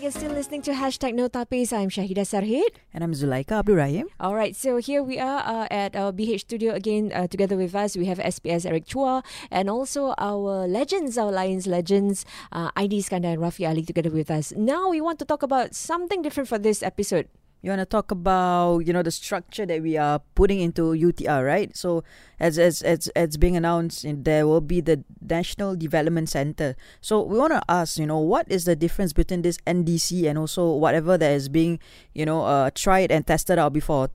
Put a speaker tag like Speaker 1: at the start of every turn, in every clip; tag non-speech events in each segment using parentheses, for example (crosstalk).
Speaker 1: back. You're still listening to hashtag No Tapis. I'm Shahida Sarhid.
Speaker 2: And I'm Zulaiqah Abdul Rahim.
Speaker 1: All right, so here we are uh, at our BH studio again. Uh, together with us, we have SPS Eric Chua and also our legends, our Lions legends, uh, Aide Iskandar and Rafi Ali together with us. Now we want to talk about something different for this episode.
Speaker 2: You want to talk about you know the structure that we are putting into UTR, right? So as as as as being announced, there will be the National Development Center. So we want to ask, you know, what is the difference between this NDC and also whatever that is being you know uh, tried and tested out before?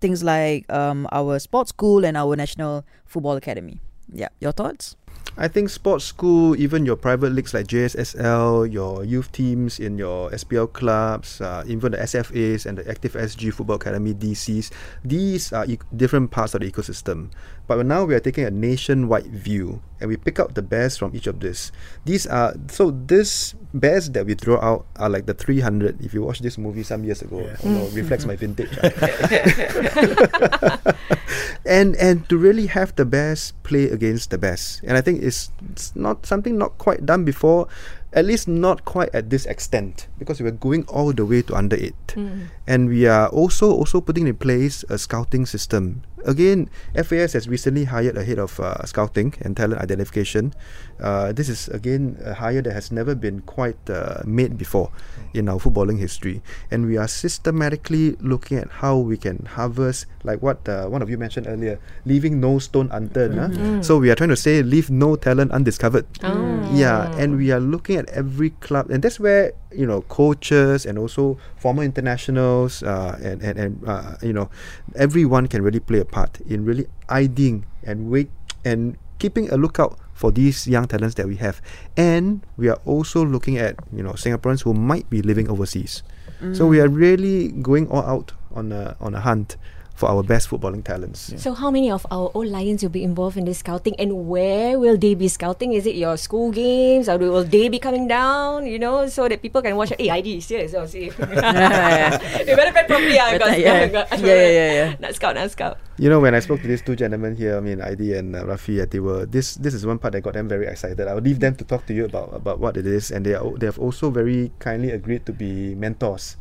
Speaker 2: Things like um, our sports school and our National Football Academy. Yeah, your thoughts?
Speaker 3: I think sports school, even your private leagues like JSSL, your youth teams in your SPL clubs, uh, even the SFAs and the Active SG Football Academy DCs, these are e- different parts of the ecosystem. But now we are taking a nationwide view and we pick out the best from each of this. These are so this best that we throw out are like the 300. If you watch this movie some years ago, yeah. oh no, reflects my vintage. (laughs) (laughs) and and to really have the best play against the best, and I think it's, it's not something not quite done before at least not quite at this extent because we are going all the way to under it mm. and we are also also putting in place a scouting system again FAS has recently hired a head of uh, scouting and talent identification uh, this is again a hire that has never been quite uh, made before in our footballing history and we are systematically looking at how we can harvest like what uh, one of you mentioned earlier leaving no stone unturned mm-hmm. huh? so we are trying to say leave no talent undiscovered oh. yeah and we are looking at at every club, and that's where you know coaches and also former internationals uh, and and, and uh, you know everyone can really play a part in really IDing and wait and keeping a lookout for these young talents that we have, and we are also looking at you know Singaporeans who might be living overseas. Mm. So we are really going all out on a on a hunt for our best footballing talents.
Speaker 1: Yeah. So, how many of our old Lions will be involved in this scouting, and where will they be scouting? Is it your school games, or will they be coming down? You know, so that people can watch. Hey, Aide serious, oh, see. (laughs) (laughs) you better pay properly, ah. Yeah. (laughs)
Speaker 2: yeah, yeah, yeah, yeah.
Speaker 1: Not scout, not scout.
Speaker 3: You know, when I spoke to these two gentlemen here, I mean, Aide and uh, Rafi, they were this. This is one part that got them very excited. I'll leave them to talk to you about about what it is, and they are they have also very kindly agreed to be mentors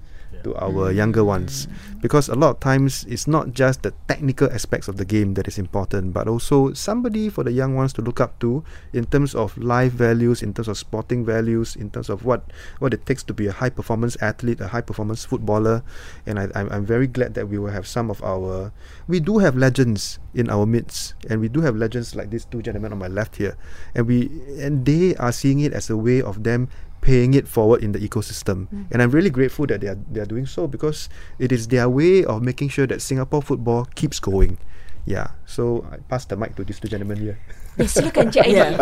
Speaker 3: to our younger ones. Because a lot of times it's not just the technical aspects of the game that is important but also somebody for the young ones to look up to in terms of life values in terms of sporting values in terms of what what it takes to be a high performance athlete a high performance footballer. And I, I'm, I'm very glad that we will have some of our we do have legends in our midst. And we do have legends like these two gentlemen on my left here. And we and they are seeing it as a way of them paying it forward in the ecosystem. Mm. And I'm really grateful that they are they are doing so because it is their way of making sure that Singapore football keeps going. Yeah. So I pass the mic to these two gentlemen here. (laughs)
Speaker 1: Ya, silakan Cik Aidil.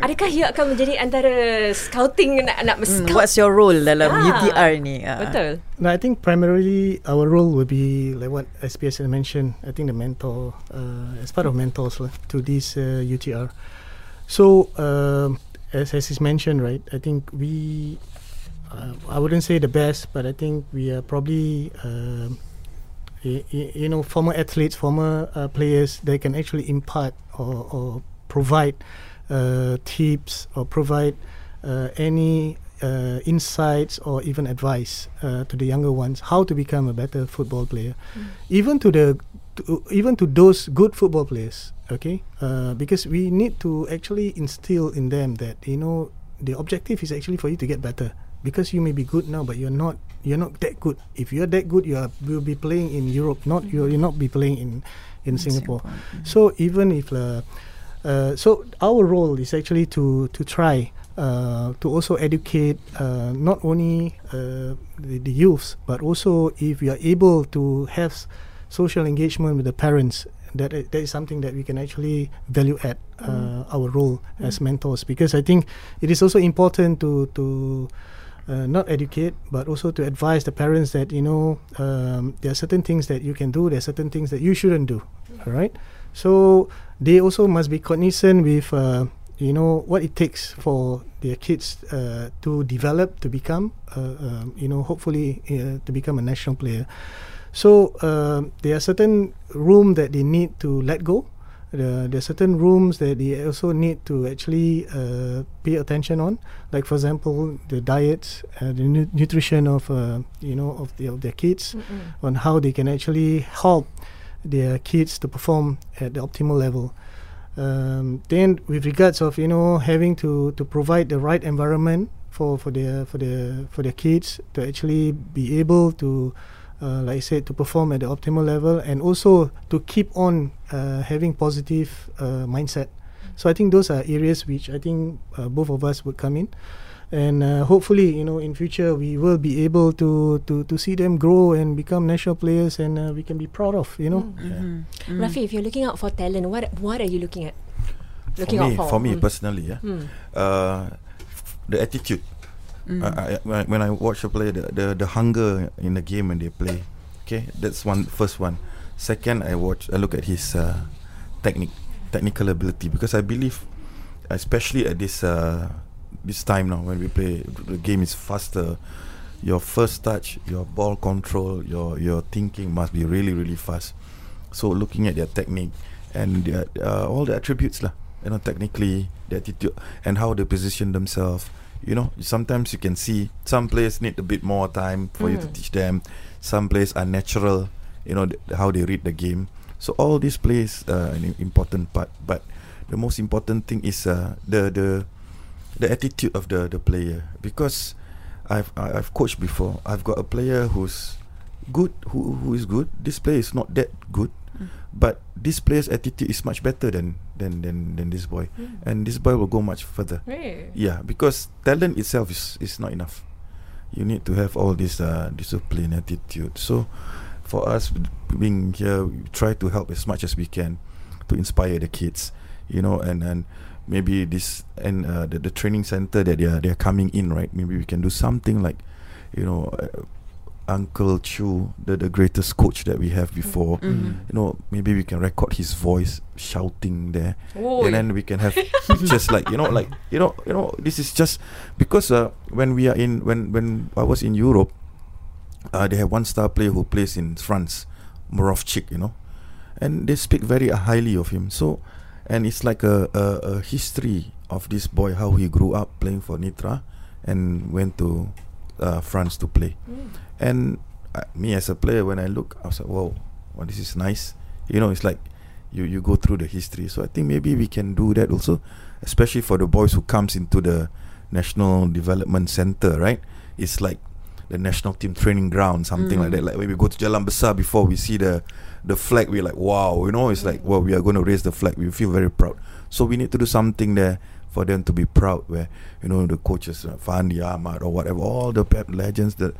Speaker 1: Adakah you akan menjadi antara scouting nak nak
Speaker 2: scout? Mm, what's your role dalam ah, UTR ni?
Speaker 1: Ah. Betul.
Speaker 4: No, I think primarily our role will be like what SPS had mentioned. I think the mentor, uh, as part of mentors lah, to this uh, UTR. So, uh, as as is mentioned, right? I think we, uh, I wouldn't say the best, but I think we are probably, uh, y- y- you know, former athletes, former uh, players. They can actually impart or, or provide uh, tips or provide uh, any uh, insights or even advice to the younger ones how to become a better football player, mm. even to the to, even to those good football players okay? Uh, because we need to actually instill in them that you know the objective is actually for you to get better. Because you may be good now but you're not you're not that good. If you're that good you are will be playing in Europe not you'll, you'll not be playing in in, in Singapore, Singapore. So even if uh, uh, so our role is actually to to try uh, to also educate uh, not only uh, the, the youths but also if we are able to have social engagement with the parents that that is something that we can actually value add uh, our role as mentors. Because I think it is also important to to uh, not educate but also to advise the parents that you know um, there are certain things that you can do there are certain things that you shouldn't do. All right so they also must be cognizant with uh, you know what it takes for their kids uh, to develop to become uh, um, you know hopefully uh, to become a national player so uh, there are certain room that they need to let go, the there are certain rooms that they also need to actually uh, pay attention on. Like for example, the diets, uh, the nu- nutrition of uh, you know of the, of their kids,
Speaker 1: Mm-mm.
Speaker 4: on how they can actually help their kids to perform at the optimal level. Um, then, with regards of you know having to, to provide the right environment for, for their for their for their kids to actually be able to, uh, like I said, to perform at the optimal level, and also to keep on uh, having positive uh, mindset. So I think those are areas which I think uh, both of us would come in and uh, hopefully you know in future we will be able to to to see them grow and become national players and uh, we can be proud of you know
Speaker 1: Mm.
Speaker 2: Mm.
Speaker 1: Rafi, if you're looking out for talent, what what are you looking at? Looking
Speaker 5: for me,
Speaker 1: out for
Speaker 5: for me
Speaker 1: Mm.
Speaker 5: personally, yeah,
Speaker 1: Mm.
Speaker 5: uh, the attitude.
Speaker 2: Mm.
Speaker 5: I, I, when I- watch a player, the, the the hunger in the game when they play. Okay, that's one first one. Second, I watch. I look at his uh, technique, technical ability because I believe, especially at this uh, this time now when we play, the game is faster. Your first touch, your ball control, your your thinking must be really really fast. So looking at their technique and their, uh, all the attributes lah, you know, technically, the attitude and how they position themselves. You know, sometimes you can see some players need a bit more time for you to
Speaker 1: Mm.
Speaker 5: teach them. Some players are natural, you know, th- how they read the game. So all these plays uh, an important part. But the most important thing is uh, the the the attitude of the the player because I've I've coached before. I've got a player who's good who who is good. This player is not that good,
Speaker 2: Mm.
Speaker 5: but this player's attitude is much better than than than, than this boy,
Speaker 1: Mm.
Speaker 5: and this boy will go much further.
Speaker 1: Right.
Speaker 5: Yeah, because talent itself is is not enough. You need to have all this uh, discipline, attitude. So, for us being here, we try to help as much as we can to inspire the kids. You know, and and maybe this and uh, the the training center that they are they are coming in, right? Maybe we can do something like, you know. Uh, Uncle Choo, the, the greatest coach that we have before,
Speaker 2: Mhm.
Speaker 5: you know, maybe we can record his voice shouting there.
Speaker 1: Oh,
Speaker 5: and then we can have (laughs) just like you know like you know you know this is just because uh, when we are in when when I was in Europe uh, they have one star player who plays in France Moravčík you know. And they speak very highly of him. So and it's like a, a, a history of this boy how he grew up playing for Nitra and went to uh, France to play.
Speaker 1: Mm.
Speaker 5: And me as a player when I look I was like whoa well, this is nice. You know it's like you you go through the history. So I think maybe we can do that also especially for the boys who comes into the national development center right? It's like the national team training ground something like
Speaker 2: Mm.
Speaker 5: that. Like when we go to Jalan Besar before we see the the flag we're like wow you know? It's like well we are going to raise the flag. We feel very proud. So we need to do something there for them to be proud where you know the coaches uh, Fandi Ahmad or whatever all the pep legends the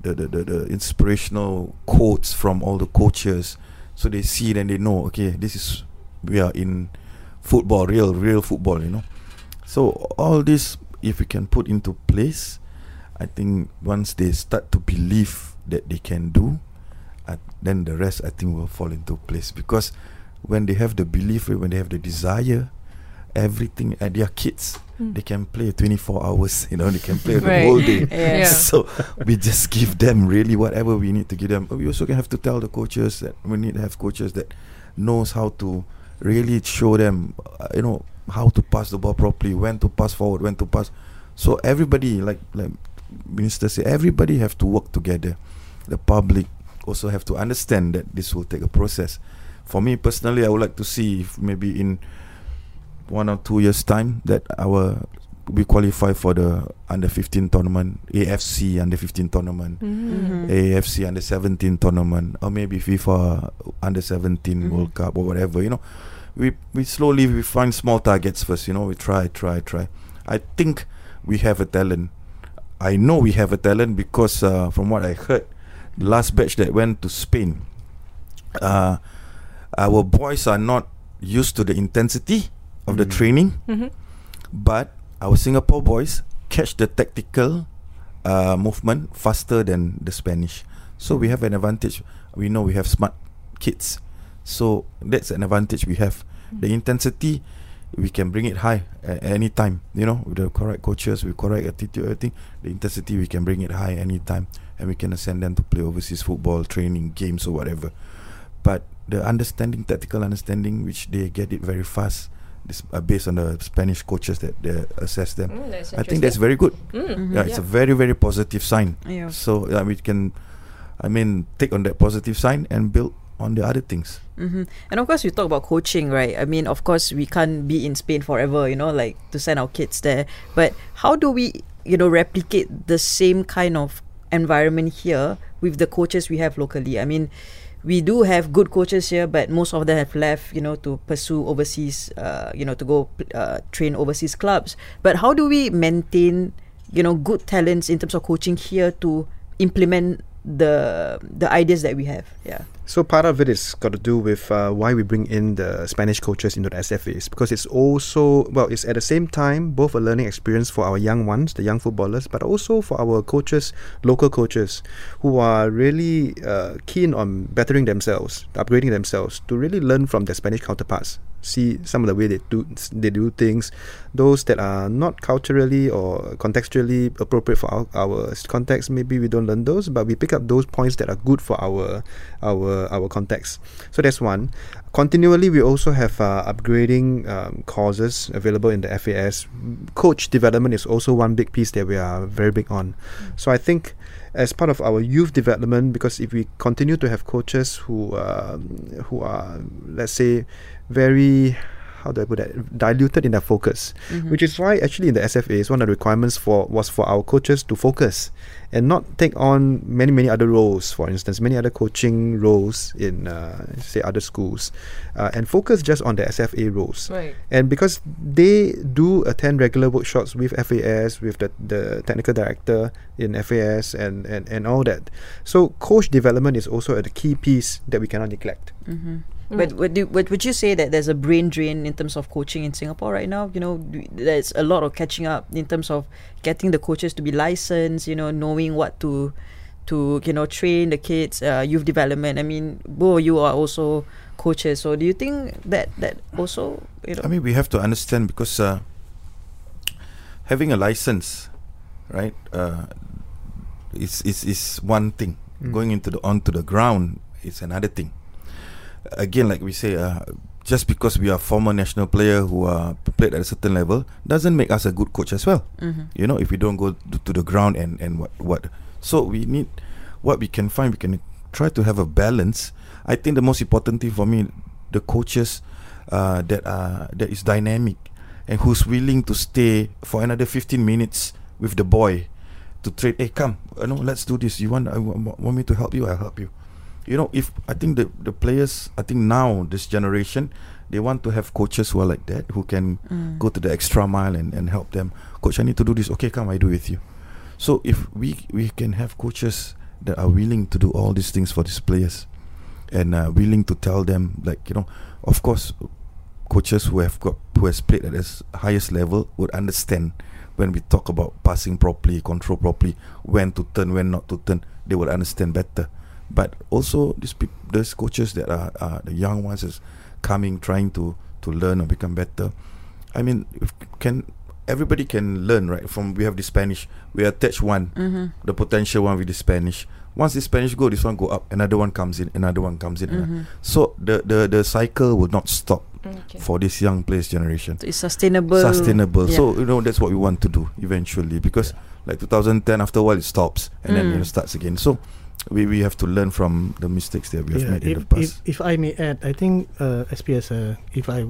Speaker 5: the, the, the, the inspirational quotes from all the coaches. So they see then they know okay this is we are in football real real football you know. So all this if we can put into place i think once they start to believe that they can do uh, then the rest i think will fall into place. Because when they have the belief when they have the desire everything and they are kids
Speaker 1: Mm.
Speaker 5: they can play 24 hours (laughs) you know they can play the whole day
Speaker 1: Yeah.
Speaker 5: so we just give them really whatever we need to give them. We also have to tell the coaches that we need to have coaches that knows how to really show them, uh, you know, how to pass the ball properly, when to pass forward, when to pass. So everybody, like like minister say, everybody have to work together. The public also have to understand that this will take a process. For me personally, I would like to see if maybe in one or two years time that our we qualify for the under 15 tournament, AFC under 15 tournament,
Speaker 1: Mm.
Speaker 2: Mhm.
Speaker 5: AFC under 17 tournament, or maybe FIFA under 17
Speaker 2: Mhm.
Speaker 5: World Cup or whatever. You know, we we slowly we find small targets first. You know, we try, try, try. I think we have a talent. I know we have a talent because uh, from what I heard, the last batch that went to Spain, uh, our boys are not used to the intensity of the
Speaker 3: Mm.
Speaker 5: training
Speaker 1: Mhm.
Speaker 5: but our Singapore boys catch the tactical uh, movement faster than the Spanish. So we have an advantage. We know we have smart kids. So that's an advantage we have. The intensity, we can bring it high at any time. You know, with the correct coaches, with correct attitude, everything. The intensity we can bring it high any time, and we can send them to play overseas football, training, games, or whatever. But the understanding, tactical understanding, which they get it very fast. This uh, based on the Spanish coaches that they assess them.
Speaker 1: Mm,
Speaker 5: I think that's very good.
Speaker 1: Mm,
Speaker 5: Yeah, it's a very very positive sign.
Speaker 2: Yeah.
Speaker 5: So yeah, we can, I mean, take on that positive sign and build on the other things.
Speaker 2: hmm And of course, we talk about coaching, right? I mean, of course, we can't be in Spain forever, you know, like to send our kids there. But how do we, you know, replicate the same kind of environment here with the coaches we have locally? I mean, we do have good coaches here, but most of them have left, you know, to pursue overseas, uh, you know, to go uh, train overseas clubs. But how do we maintain, you know, good talents in terms of coaching here to implement the the ideas that we have? Yeah.
Speaker 3: So part of it is got to do with uh, why we bring in the Spanish coaches into the SFAs because it's also well, it's at the same time both a learning experience for our young ones, the young footballers, but also for our coaches, local coaches, who are really uh, keen on bettering themselves, upgrading themselves to really learn from their Spanish counterparts. See some of the way they do they do things, those that are not culturally or contextually appropriate for our, our context. Maybe we don't learn those, but we pick up those points that are good for our our our context. So that's one. Continually, we also have uh, upgrading um, courses available in the FAS. Coach development is also one big piece that we are very big on. So I think as part of our youth development, because if we continue to have coaches who um, who are, let's say, very how do I put that diluted in their focus, which is why actually in the SFA is one of the requirements for was for our coaches to focus and not take on many many other roles. For instance, many other coaching roles in uh, say other schools, uh, and focus just on the SFA roles.
Speaker 1: Right.
Speaker 3: And because they do attend regular workshops with FAS, with the, the technical director in FAS and, and, and all that. So coach development is also a key piece that we cannot neglect.
Speaker 2: But would, you, would would you say that there's a brain drain in terms of coaching in Singapore right now? You know, there's a lot of catching up in terms of getting the coaches to be licensed. You know, knowing what to to you know train the kids, uh, youth development. I mean, both you are also coaches. So do you think that that also you know?
Speaker 5: I mean, we have to understand because uh, having a license, right, uh, is is is one thing. Going into the onto the ground is another thing. Again, like we say, uh, just because we are former national player who are played at a certain level doesn't make us a good coach as well. You know, if we don't go to, the ground and and what what, so we need what we can find. We can try to have a balance. I think the most important thing for me, the coaches uh, that are that is dynamic and who's willing to stay for another 15 minutes with the boy to trade. Hey, come, you know, let's do this. You want I wa- want me to help you? I'll help you. You know, if I think the the players, I think now this generation, they want to have coaches who are like that, who can go to the extra mile and, and help them. Coach, I need to do this. Okay, come, I do with you. So if we we can have coaches that are willing to do all these things for these players, and uh, willing to tell them, like you know, of course, coaches who have got who has played at the highest level would understand when we talk about passing properly, control properly, when to turn, when not to turn. They would understand better. But also these peop- those coaches that are, are the young ones is coming, trying to to learn or become better. I mean, can everybody can learn right from we have the Spanish. We attach one, the potential one with the Spanish. Once the Spanish go, this one go up. Another one comes in. Another one comes in.
Speaker 2: Mm-hmm.
Speaker 5: So the the the cycle will not stop
Speaker 1: Okay.
Speaker 5: for this young players generation.
Speaker 2: it's sustainable.
Speaker 5: Sustainable.
Speaker 2: Yeah.
Speaker 5: So you know that's what we want to do eventually because like 2010 after a while it stops and then
Speaker 2: Mm.
Speaker 5: it starts again. So we we have to learn from the mistakes that we have
Speaker 4: Yeah,
Speaker 5: made in the past.
Speaker 4: if, if I may add, I think uh, SPS, uh, if I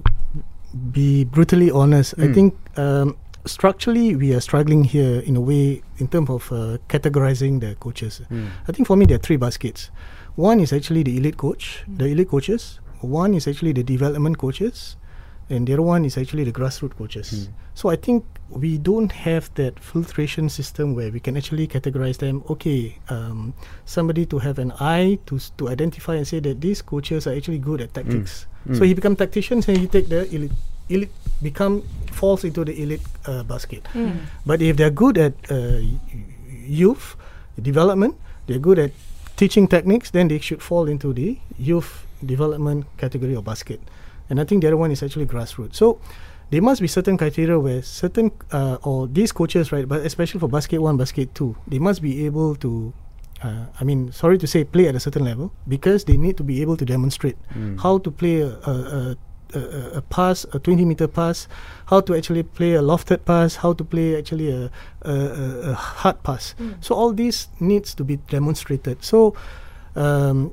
Speaker 4: be brutally honest, I
Speaker 3: Mm.
Speaker 4: think um, structurally we are struggling here in a way in terms of uh, categorizing the coaches. I think for me there are three baskets. One is actually the elite coach, the elite coaches. One is actually the development coaches, and the other one is actually the grassroots coaches. So I think we don't have that filtration system where we can actually categorize them. Okay, um, somebody to have an eye to to identify and say that these coaches are actually good at tactics. So he become tacticians and he take the elite elite become falls into the elite uh, basket. But if they're good at uh, youth development, they're good at teaching techniques, then they should fall into the youth development category or basket. And I think the other one is actually grassroots. So there must be certain criteria where certain uh, or these coaches, right, but especially for basket one, basket two, they must be able to uh, I mean, sorry to say, play at a certain level because they need to be able to demonstrate how to play a, a, a, a, a pass, a 20 meter pass, how to actually play a lofted pass, how to play actually a, a, a, a hard pass. So all these needs to be demonstrated. So um,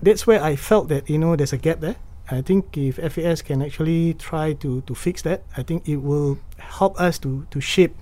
Speaker 4: that's where I felt that you know there's a gap there. I think if FAS can actually try to, to fix that, I think it will help us to to shape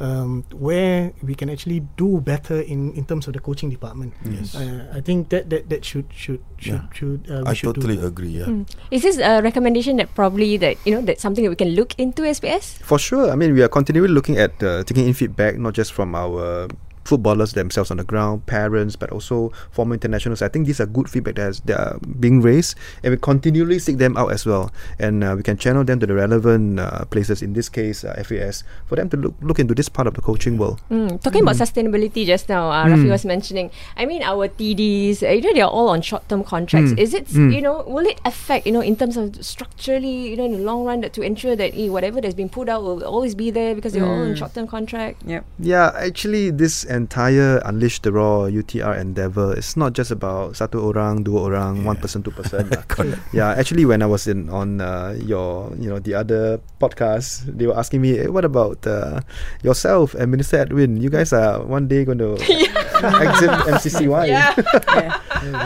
Speaker 4: um, where we can actually do better in, in terms of the coaching department.
Speaker 5: Yes.
Speaker 4: Uh, I think that, that, that should should should
Speaker 5: Yeah.
Speaker 4: should uh,
Speaker 5: I
Speaker 4: should
Speaker 5: totally
Speaker 4: do.
Speaker 5: agree. Yeah.
Speaker 1: Mm. Is this a recommendation that probably that you know that's something that we can look into SPS?
Speaker 3: For sure. I mean, we are continually looking at uh, taking in feedback, not just from our footballers themselves on the ground, parents, but also former internationals. I think these are good feedback that, has, that are being raised, and we continually seek them out as well. And uh, we can channel them to the relevant uh, places, in this case, uh, FAS, for them to look, look into this part of the coaching world.
Speaker 1: Mm, talking about sustainability just now, uh, Rafi was mentioning. I mean, our TDs, uh, you know, they're all on short-term contracts.
Speaker 3: Mm.
Speaker 1: Is it,
Speaker 3: Mm.
Speaker 1: you know, will it affect, you know, in terms of structurally, you know, in the long run, that to ensure that eh, whatever that's been put out will always be there because they're all on
Speaker 2: Mm.
Speaker 1: short-term contract?
Speaker 2: Yep.
Speaker 3: Yeah, actually, this entire Unleash the Roar UTR endeavor it's not just about satu orang, dua orang, one person, two person. (laughs) yeah, actually, when I was in on uh, your, you know, the other podcast, they were asking me, hey, what about uh, yourself and Minister Edwin? You guys are one day going (laughs) to (laughs) exit MCCY.
Speaker 2: Yeah.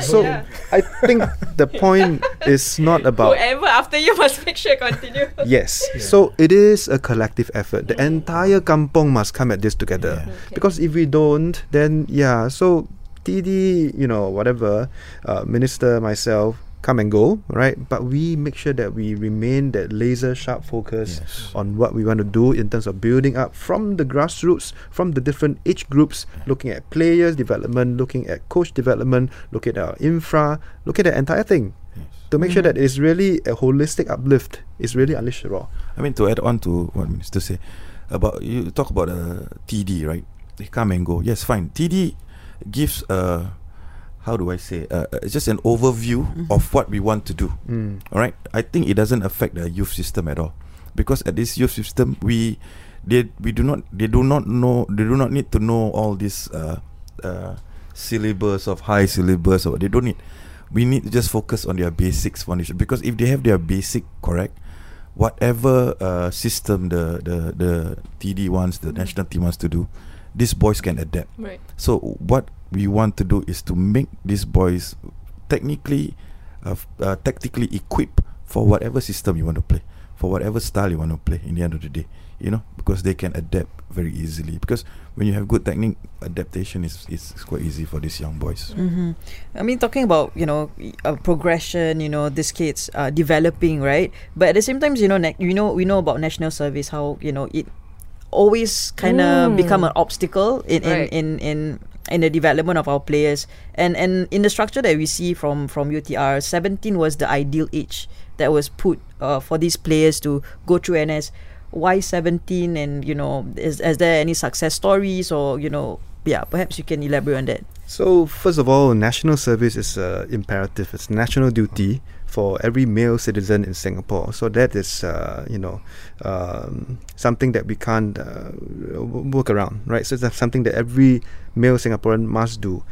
Speaker 3: So I think the point is not about
Speaker 1: Whoever after you must make sure continue.
Speaker 3: Yes. So it is a collective effort. The entire kampong must come at this together.
Speaker 5: Yeah.
Speaker 3: Because if we don't, then yeah. So TD, you know, whatever, uh, minister, myself, come and go, right? But we make sure that we remain that laser sharp focus
Speaker 5: Yes.
Speaker 3: on what we want to do in terms of building up from the grassroots, from the different age groups, looking at players development, looking at coach development, looking at our infra, looking at the entire thing
Speaker 5: Yes.
Speaker 3: to make sure that it's really a holistic uplift. It's really unleash the roar.
Speaker 5: I mean, to add on to what Minister say about you talk about uh, TD, right? They come and go. Yes, fine. TD gives uh, how do I say? Uh, it's just an overview of what we want to do.
Speaker 3: Mm.
Speaker 5: All right. I think it doesn't affect the youth system at all, because at this youth system we they we do not they do not know they do not need to know all this uh, uh, syllabus of high syllabus or they don't need. We need to just focus on their basics foundation because if they have their basic correct, whatever uh, system the the the TD wants, the national team wants to do, these boys can adapt.
Speaker 1: Right.
Speaker 5: So what we want to do is to make these boys technically, uh, uh, tactically equipped for whatever system you want to play, for whatever style you want to play. In the end of the day, you know, because they can adapt very easily. Because when you have good technique, adaptation is is quite easy for these young boys.
Speaker 2: hmm I mean, talking about you know y- uh, progression, you know, these kids uh, developing, right? But at the same time, you know, na- you know, we know about national service how you know it always kind of
Speaker 1: Mm.
Speaker 2: become an obstacle in in,
Speaker 1: Right.
Speaker 2: in in in the development of our players and and in the structure that we see from from UTR 17 was the ideal age that was put uh, for these players to go through NS why 17 and you know is, is there any success stories or you know yeah perhaps you can elaborate on that
Speaker 3: So first of all, national service is uh, imperative. It's national duty for every male citizen in Singapore. So that is, uh, you know, um, something that we can't uh, work around, right? So it's something that every male Singaporean must do.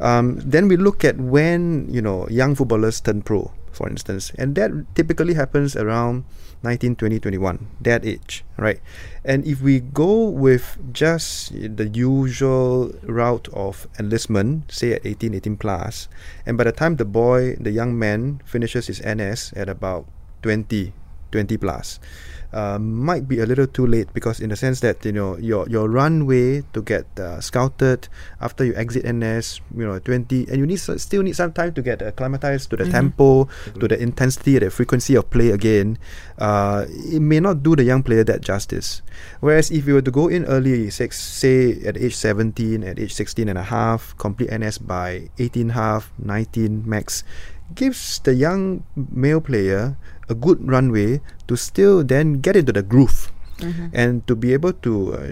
Speaker 3: Um, then we look at when you know young footballers turn pro, for instance, and that typically happens around 19, 20, 21, that age, right? And if we go with just the usual route of enlistment, say at 18, 18 plus, and by the time the boy, the young man, finishes his NS at about 20, 20 plus, uh, might be a little too late because in the sense that you know your your runway to get uh, scouted after you exit NS, you know 20, and you need still need some time to get acclimatized to the tempo, to the intensity, the frequency of play again. Uh, it may not do the young player that justice. Whereas if you were to go in early, six, say at age 17, at age 16 and a half, complete NS by 18 half, 19 max, gives the young male player a good runway to still then get into the groove and to be able to uh,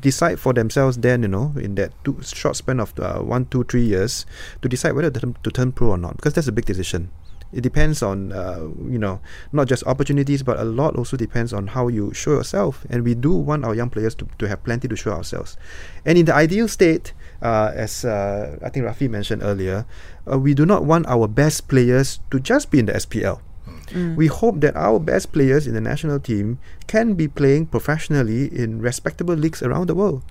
Speaker 3: decide for themselves then you know in that two short span of uh, one two three years to decide whether to turn, to turn pro or not because that's a big decision It depends on uh, you know not just opportunities, but a lot also depends on how you show yourself. And we do want our young players to, to have plenty to show ourselves. And in the ideal state, uh, as uh, I think Rafi mentioned earlier, uh, we do not want our best players to just be in the SPL. Mm. We hope that our best players in the national team can be playing professionally in respectable leagues around the world.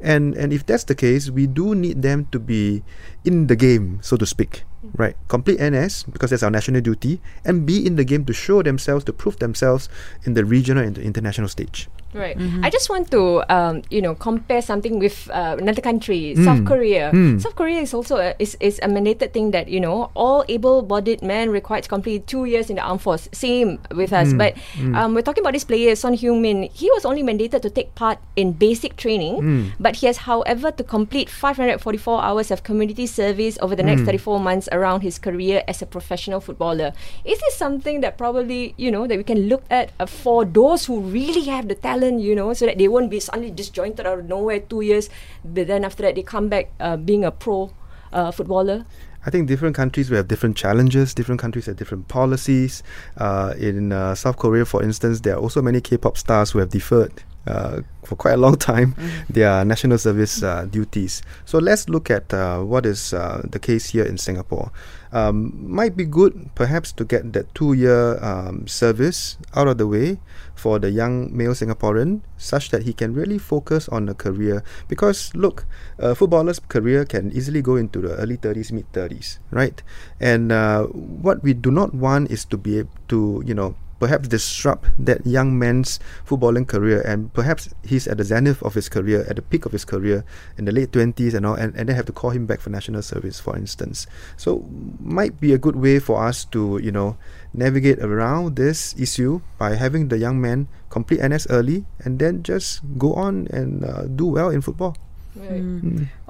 Speaker 3: And and if that's the case, we do need them to be in the game, so to speak. Right. Complete NS because that's our national duty and be in the game to show themselves, to prove themselves in the regional and the international stage.
Speaker 1: Right. I just want to, um, you know, compare something with uh, another country, South Korea.
Speaker 3: Mm.
Speaker 1: South Korea is also a, is, is a mandated thing that you know all able-bodied men required to complete two years in the armed force. Same with us, but um, we're talking about this player Son Heung-min. He was only mandated to take part in basic training, but he has, however, to complete 544 hours of community service over the next 34 months around his career as a professional footballer. Is this something that probably you know that we can look at uh, for those who really have the talent? You know, so that they won't be suddenly disjointed out of nowhere two years, but then after that they come back uh, being a pro uh, footballer.
Speaker 3: I think different countries will have different challenges. Different countries have different policies. Uh, in uh, South Korea, for instance, there are also many K-pop stars who have deferred uh, for quite a long (laughs) time their national service uh, duties. So let's look at uh, what is uh, the case here in Singapore. Um, might be good, perhaps, to get that two-year um, service out of the way for the young male Singaporean, such that he can really focus on a career. Because look, a footballer's career can easily go into the early 30s, mid 30s, right? And uh, what we do not want is to be able to, you know, perhaps disrupt that young man's footballing career and perhaps he's at the zenith of his career at the peak of his career in the late 20s and all and, and then have to call him back for national service for instance. So might be a good way for us to you know navigate around this issue by having the young man complete ns early and then just go on and uh, do well in football.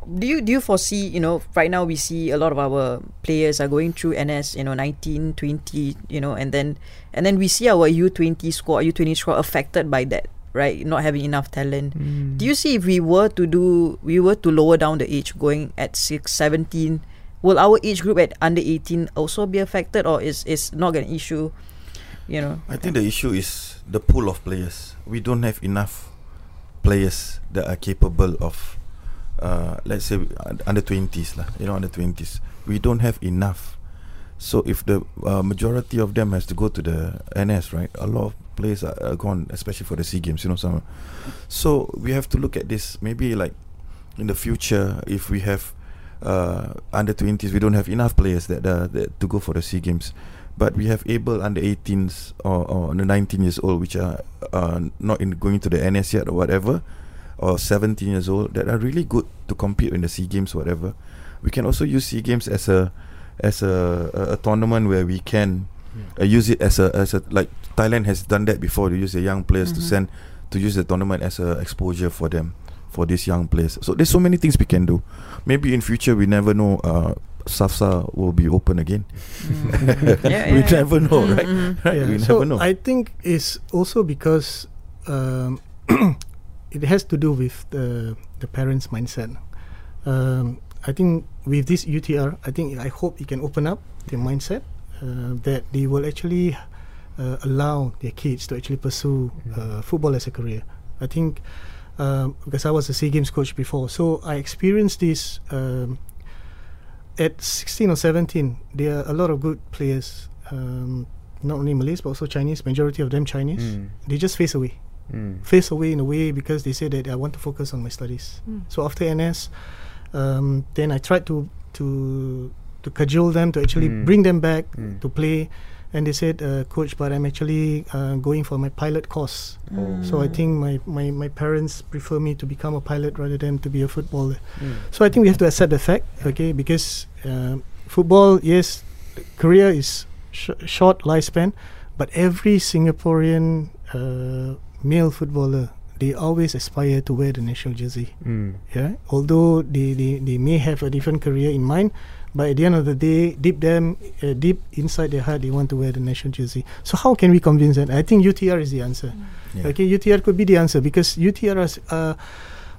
Speaker 2: Do you do you foresee you know right now we see a lot of our players are going through NS you know 19 20 you know and then and then we see our U20 squad U20 squad affected by that right not having enough talent do you see if we were to do we were to lower down the age going at 6 17 will our age group at under 18 also be affected or is is not an issue you know
Speaker 5: I think the issue is the pool of players. We don't have enough players that are capable of, uh, let's say, uh, under twenties lah. You know, under twenties. We don't have enough. So if the uh, majority of them has to go to the NS, right? A lot of players are, are gone, especially for the Sea Games. You know, some. So we have to look at this. Maybe like in the future, if we have uh, under 20s, we don't have enough players that, uh, that to go for the Sea Games. But we have able under 18s or, or under 19 years old, which are uh, not in going to the NS yet or whatever, or 17 years old that are really good to compete in the Sea Games, whatever. We can also use Sea Games as a as a, a, a tournament where we can uh, use it as a as a like Thailand has done that before. They use the young players to send to use the tournament as a exposure for them for these young players. So there's so many things we can do. Maybe in future we never know. Uh, SAFSA will be open again. (laughs)
Speaker 2: Yeah,
Speaker 5: we
Speaker 2: yeah, yeah.
Speaker 5: never know, right? (laughs) right?
Speaker 4: Yeah,
Speaker 5: We
Speaker 4: so
Speaker 5: never know.
Speaker 4: I think it's also because um, (clears throat) it has to do with the the parents' mindset. Um, I think with this UTR, I think I hope it can open up their mindset uh, that they will actually uh, allow their kids to actually pursue uh, football as a career. I think um, because I was a Sea Games coach before, so I experienced this. Um, at 16 or 17, there are a lot of good players, um, not only Malays but also Chinese. Majority of them Chinese.
Speaker 3: Mm.
Speaker 4: They just face away,
Speaker 3: Mm.
Speaker 4: face away in a way because they say that I want to focus on my studies. So after NS, um, then I tried to to to cajole them to actually
Speaker 3: Mm.
Speaker 4: bring them back
Speaker 3: Mm.
Speaker 4: to play, and they said, uh, "Coach, but I'm actually uh, going for my pilot course." So I think my, my, my parents prefer me to become a pilot rather than to be a footballer. So I think we have to accept the fact, okay, because um football, yes, career is sh- short lifespan, but every Singaporean uh, male footballer, they always aspire to wear the national jersey.
Speaker 3: Mm.
Speaker 4: Yeah, although they, they, they may have a different career in mind, but at the end of the day, deep them, uh, deep inside their heart, they want to wear the national jersey. So how can we convince them? I think UTR is the answer.
Speaker 5: Yeah.
Speaker 4: Okay, UTR could be the answer because UTR is, uh,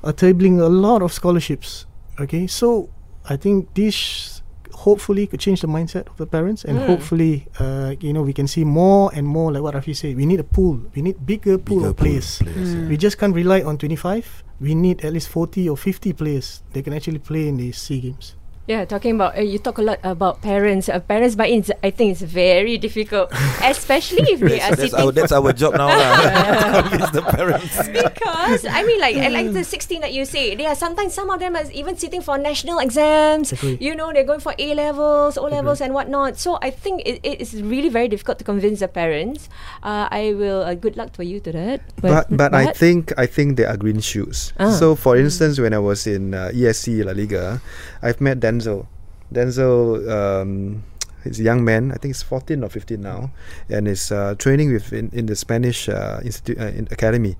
Speaker 4: are tabling a lot of scholarships. Okay, so I think this hopefully could change the mindset of the parents, and
Speaker 1: Mm.
Speaker 4: hopefully, uh, you know, we can see more and more like what Rafi said. We need a pool. We need bigger pool
Speaker 5: Bigger
Speaker 4: of players.
Speaker 5: players, yeah.
Speaker 4: We just can't rely on 25. We need at least 40 or 50 players that can actually play in the SEA Games.
Speaker 1: Yeah, talking about uh, you talk a lot about parents. Uh, parents buy-in. I think it's very difficult, (laughs) especially if they are
Speaker 5: That's
Speaker 1: sitting.
Speaker 5: our, that's our job now lah. (laughs) (laughs) the parents.
Speaker 1: because I mean, like and like the sixteen that you say, they are sometimes some of them are even sitting for national exams.
Speaker 4: Agree.
Speaker 1: You know, they're going for A levels, O levels, and whatnot. So I think it, it is really very difficult to convince the parents. Uh, I will. Uh, good luck for you to that.
Speaker 3: But but I think I think there are green shoots.
Speaker 1: Ah.
Speaker 3: So for instance, when I was in uh, ESC La Liga, I've met Denzel. Denzel, um, he's a young man. I think he's 14 or 15 now, and is uh, training with in, in the Spanish uh, institute uh, in academy.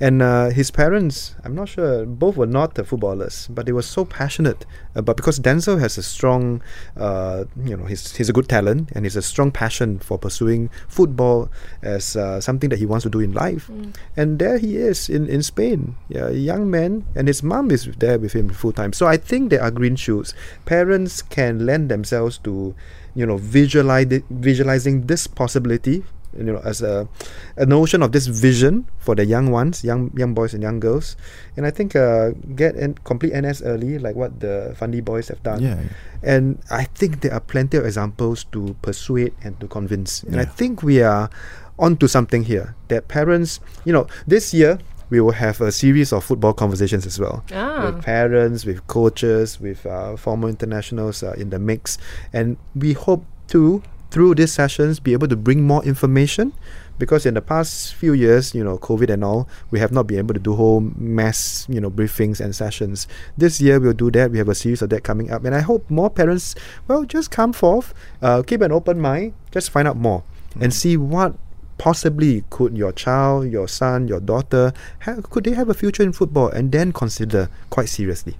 Speaker 3: And uh, his parents, I'm not sure, both were not uh, footballers, but they were so passionate. But because Denzel has a strong, uh, you know, he's, he's a good talent and he's a strong passion for pursuing football as uh, something that he wants to do in life. And there he is in, in Spain, yeah, a young man, and his mom is there with him full time. So I think there are green shoots. Parents can lend themselves to, you know, visualize visualizing this possibility you know as a a notion of this vision for the young ones young young boys and young girls. And i think uh, get and complete ns early like what the Fandi boys have done.
Speaker 5: Yeah, yeah.
Speaker 3: and i think there are plenty of examples to persuade and to convince. And i think we are onto something here that parents you know this year we will have a series of football conversations as well.
Speaker 1: Ah.
Speaker 3: with parents with coaches with uh, former internationals uh, in the mix. And we hope to through these sessions be able to bring more information because in the past few years you know covid and all we have not been able to do whole mass you know briefings and sessions this year we'll do that we have a series of that coming up and i hope more parents well just come forth uh, keep an open mind just find out more and see what possibly could your child your son your daughter ha- could they have a future in football and then consider quite seriously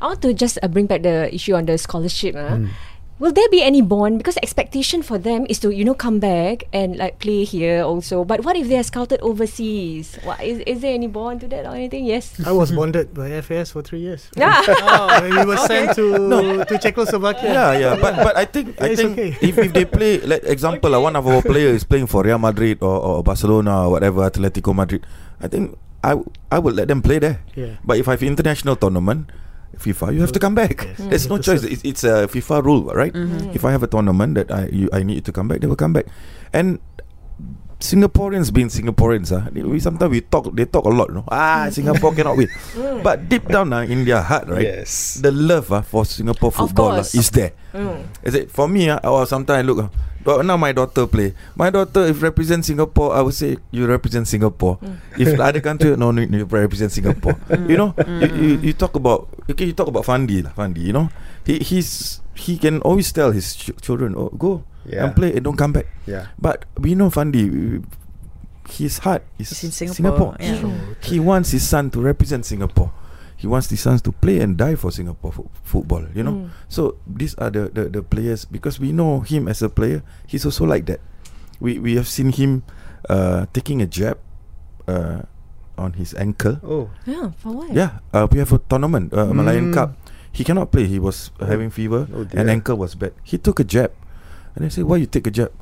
Speaker 1: I want to just uh, bring back the issue on the scholarship. Uh.
Speaker 3: Hmm.
Speaker 1: Will there be any bond? Because expectation for them is to you know come back and like play here also. But what if they are scouted overseas? What is is there any bond to that or anything? Yes.
Speaker 4: I was bonded by FAS for three years.
Speaker 1: Yeah. (laughs)
Speaker 4: oh, we were sent to to Czechoslovakia.
Speaker 5: Yeah, yeah, but but I think I
Speaker 4: It's
Speaker 5: think
Speaker 4: okay.
Speaker 5: if, if they play, like example, uh, one of our players is playing for Real Madrid or, or Barcelona or whatever, Atletico Madrid. I think I w- I would let them play there.
Speaker 4: Yeah.
Speaker 5: But if I have international tournament, FIFA, you have to come back.
Speaker 4: Yes.
Speaker 5: There's no
Speaker 4: have to
Speaker 5: choice. It's, it's a FIFA rule, right?
Speaker 1: Mm-hmm.
Speaker 5: If I have a tournament that I you, I need you to come back, they will come back. And Singaporeans being Singaporeans, ah, we sometimes we talk they talk a lot, no? Ah, Singapore cannot win. (laughs) But deep down ah, in their heart, right?
Speaker 3: Yes.
Speaker 5: The love ah, for Singapore football ah, is there.
Speaker 1: Mm.
Speaker 5: Is it for me? Uh, or sometimes I look. Uh, but now my daughter play. My daughter, if represent Singapore, I would say you represent Singapore. If other country, no, no, you represent Singapore. you know, you, you, you talk about okay, you talk about Fandi lah, Fandi. You know, he he's he can always tell his ch- children, oh, go
Speaker 3: Yeah.
Speaker 5: and play and don't come back.
Speaker 3: yeah
Speaker 5: But we know Fandi, his heart is
Speaker 2: It's in Singapore. Yeah.
Speaker 4: So,
Speaker 5: He wants his son to represent Singapore. He wants his sons to play and die for Singapore fo- football. You know.
Speaker 1: Mm.
Speaker 5: So these are the, the, the players because we know him as a player. He's also like that. We we have seen him uh, taking a jab uh, on his ankle.
Speaker 3: oh
Speaker 1: Yeah. For what?
Speaker 5: Yeah, uh, we have a tournament, uh, Malayan
Speaker 3: Mm.
Speaker 5: Cup. He cannot play. He was
Speaker 3: Oh.
Speaker 5: having fever
Speaker 3: Oh
Speaker 5: and ankle was bad. He took a jab, and I said, "Why you take a jab?"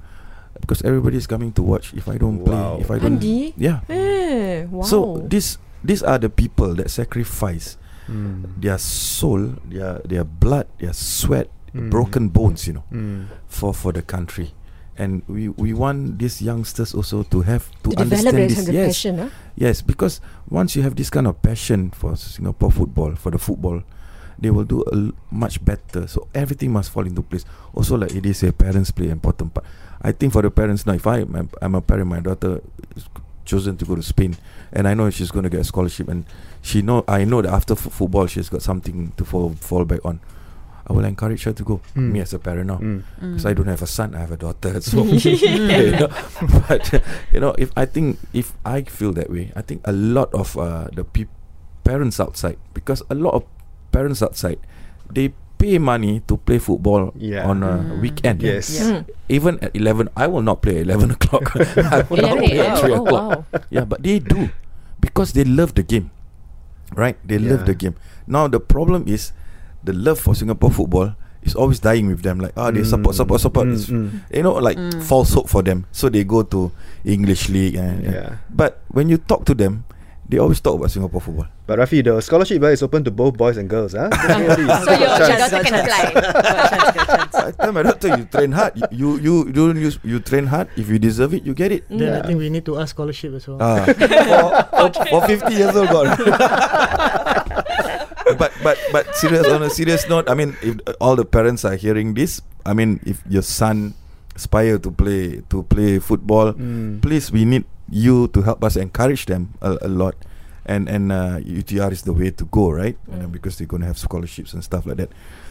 Speaker 5: Because everybody is coming to watch. If I don't
Speaker 3: Wow.
Speaker 5: play, if I don't,
Speaker 1: Andy.
Speaker 5: yeah.
Speaker 1: Eh, wow.
Speaker 5: So these these are the people that sacrifice
Speaker 3: Mm.
Speaker 5: their soul, their their blood, their sweat,
Speaker 3: Mm.
Speaker 5: broken bones, you know,
Speaker 3: Mm.
Speaker 5: for for the country. And we we want these youngsters also to have to,
Speaker 1: to
Speaker 5: understand this. Yes,
Speaker 1: passion. Huh?
Speaker 5: yes, because once you have this kind of passion for Singapore football, for the football, they will do a l- much better. So everything must fall into place. Also, like it is a parents play important part. I think for the parents now, if I I'm, I'm a parent, my daughter is chosen to go to Spain, and I know she's going to get a scholarship, and she know I know that after f- football she's got something to fall fall back on. I will encourage her to go.
Speaker 3: Mm.
Speaker 5: Me as a parent now.
Speaker 3: Mm.
Speaker 5: Because I don't have a son, I have a daughter. (laughs) So, (laughs) (laughs) you know, but uh, you know, if I think if I feel that way, I think a lot of uh, the peop parents outside, because a lot of parents outside, they pay money to play football
Speaker 3: Yeah.
Speaker 5: on a
Speaker 2: Mm.
Speaker 5: weekend.
Speaker 3: Yes.
Speaker 1: Mm.
Speaker 2: Yeah.
Speaker 5: Even at eleven, I will not play at eleven (laughs) o'clock. (laughs) I will not play at
Speaker 1: a.m.
Speaker 5: three
Speaker 1: Oh,
Speaker 5: o'clock.
Speaker 1: wow.
Speaker 5: Yeah, but they do because they love the game, right? They love the game. Now the problem is the love for Singapore football is always dying with them. Like, ah, they support, support, support.
Speaker 3: Mm, mm.
Speaker 5: You know, like
Speaker 2: Mm.
Speaker 5: false hope for them. So they go to English league and, and-
Speaker 3: Yeah.
Speaker 5: But when you talk to them, they always talk about Singapore football.
Speaker 3: But Rafi, the scholarship is open to both boys and girls, huh? (laughs)
Speaker 1: So your, your daughter can apply. (laughs)
Speaker 5: I tell my daughter, you train hard. You you you don't use you train hard. If you deserve it, you get it.
Speaker 4: Then I think we need to ask scholarship as well.
Speaker 5: Ah, (laughs) for, for, for 50 years old gone. but but but serious on a serious note, I mean, if all the parents are hearing this, I mean, if your son aspire to play to play football,
Speaker 3: Mm.
Speaker 5: please we need you to help us encourage them a, a lot. And and uh, UTR is the way to go, right? You know,
Speaker 1: Mm.
Speaker 5: because they're gonna have scholarships and stuff like that.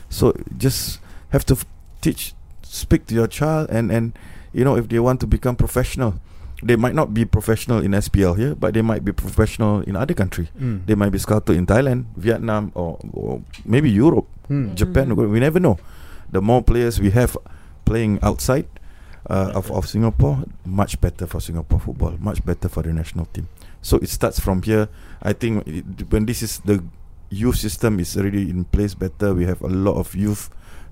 Speaker 5: So just have to f- teach, speak to your child, and and you know if they want to become professional, they might not be professional in SPL here, but they might be professional in other country.
Speaker 3: Mm.
Speaker 5: They might be scouted in Thailand, Vietnam, or, or maybe Europe,
Speaker 3: Mm.
Speaker 5: Japan.
Speaker 1: Mhm.
Speaker 5: We never know. The more players we have playing outside uh, of, of Singapore, much better for Singapore football, much better for the national team. So it starts from here. I think it, when this is the youth system is already in place better, we have a lot of youth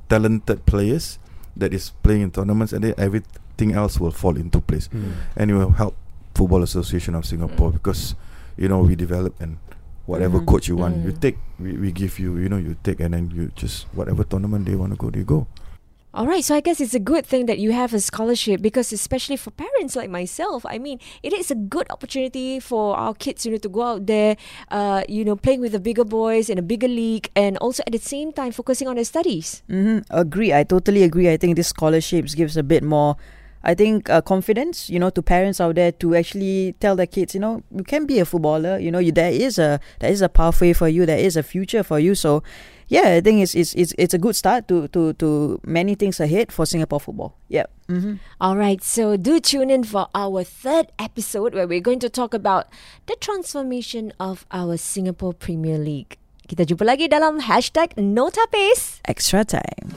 Speaker 5: talented players that is playing in tournaments, and then everything else will fall into place
Speaker 3: Mm.
Speaker 5: and it will help Football Association of Singapore
Speaker 1: Mm.
Speaker 5: because you know we develop and whatever
Speaker 2: Mhm.
Speaker 5: coach you want you
Speaker 1: Mm.
Speaker 5: take we, we give you you know you take and then you just whatever tournament they want to go they go
Speaker 1: All right, so I guess it's a good thing that you have a scholarship because, especially for parents like myself, I mean, it is a good opportunity for our kids, you know, to go out there, uh, you know, playing with the bigger boys in a bigger league, and also at the same time focusing on their studies.
Speaker 2: Mm-hmm. Agree. I totally agree. I think this scholarships gives a bit more, I think, uh, confidence, you know, to parents out there to actually tell their kids, you know, you can be a footballer. You know, you, there is a there is a pathway for you. There is a future for you. So, yeah, I think it's it's it's, it's a good start to to to many things ahead for Singapore football. Yeah. Mm-hmm.
Speaker 1: All right, so do tune in for our third episode where we're going to talk about the transformation of our Singapore Premier League. Kita jumpa lagi dalam hashtag NoTapis.
Speaker 2: Extra time.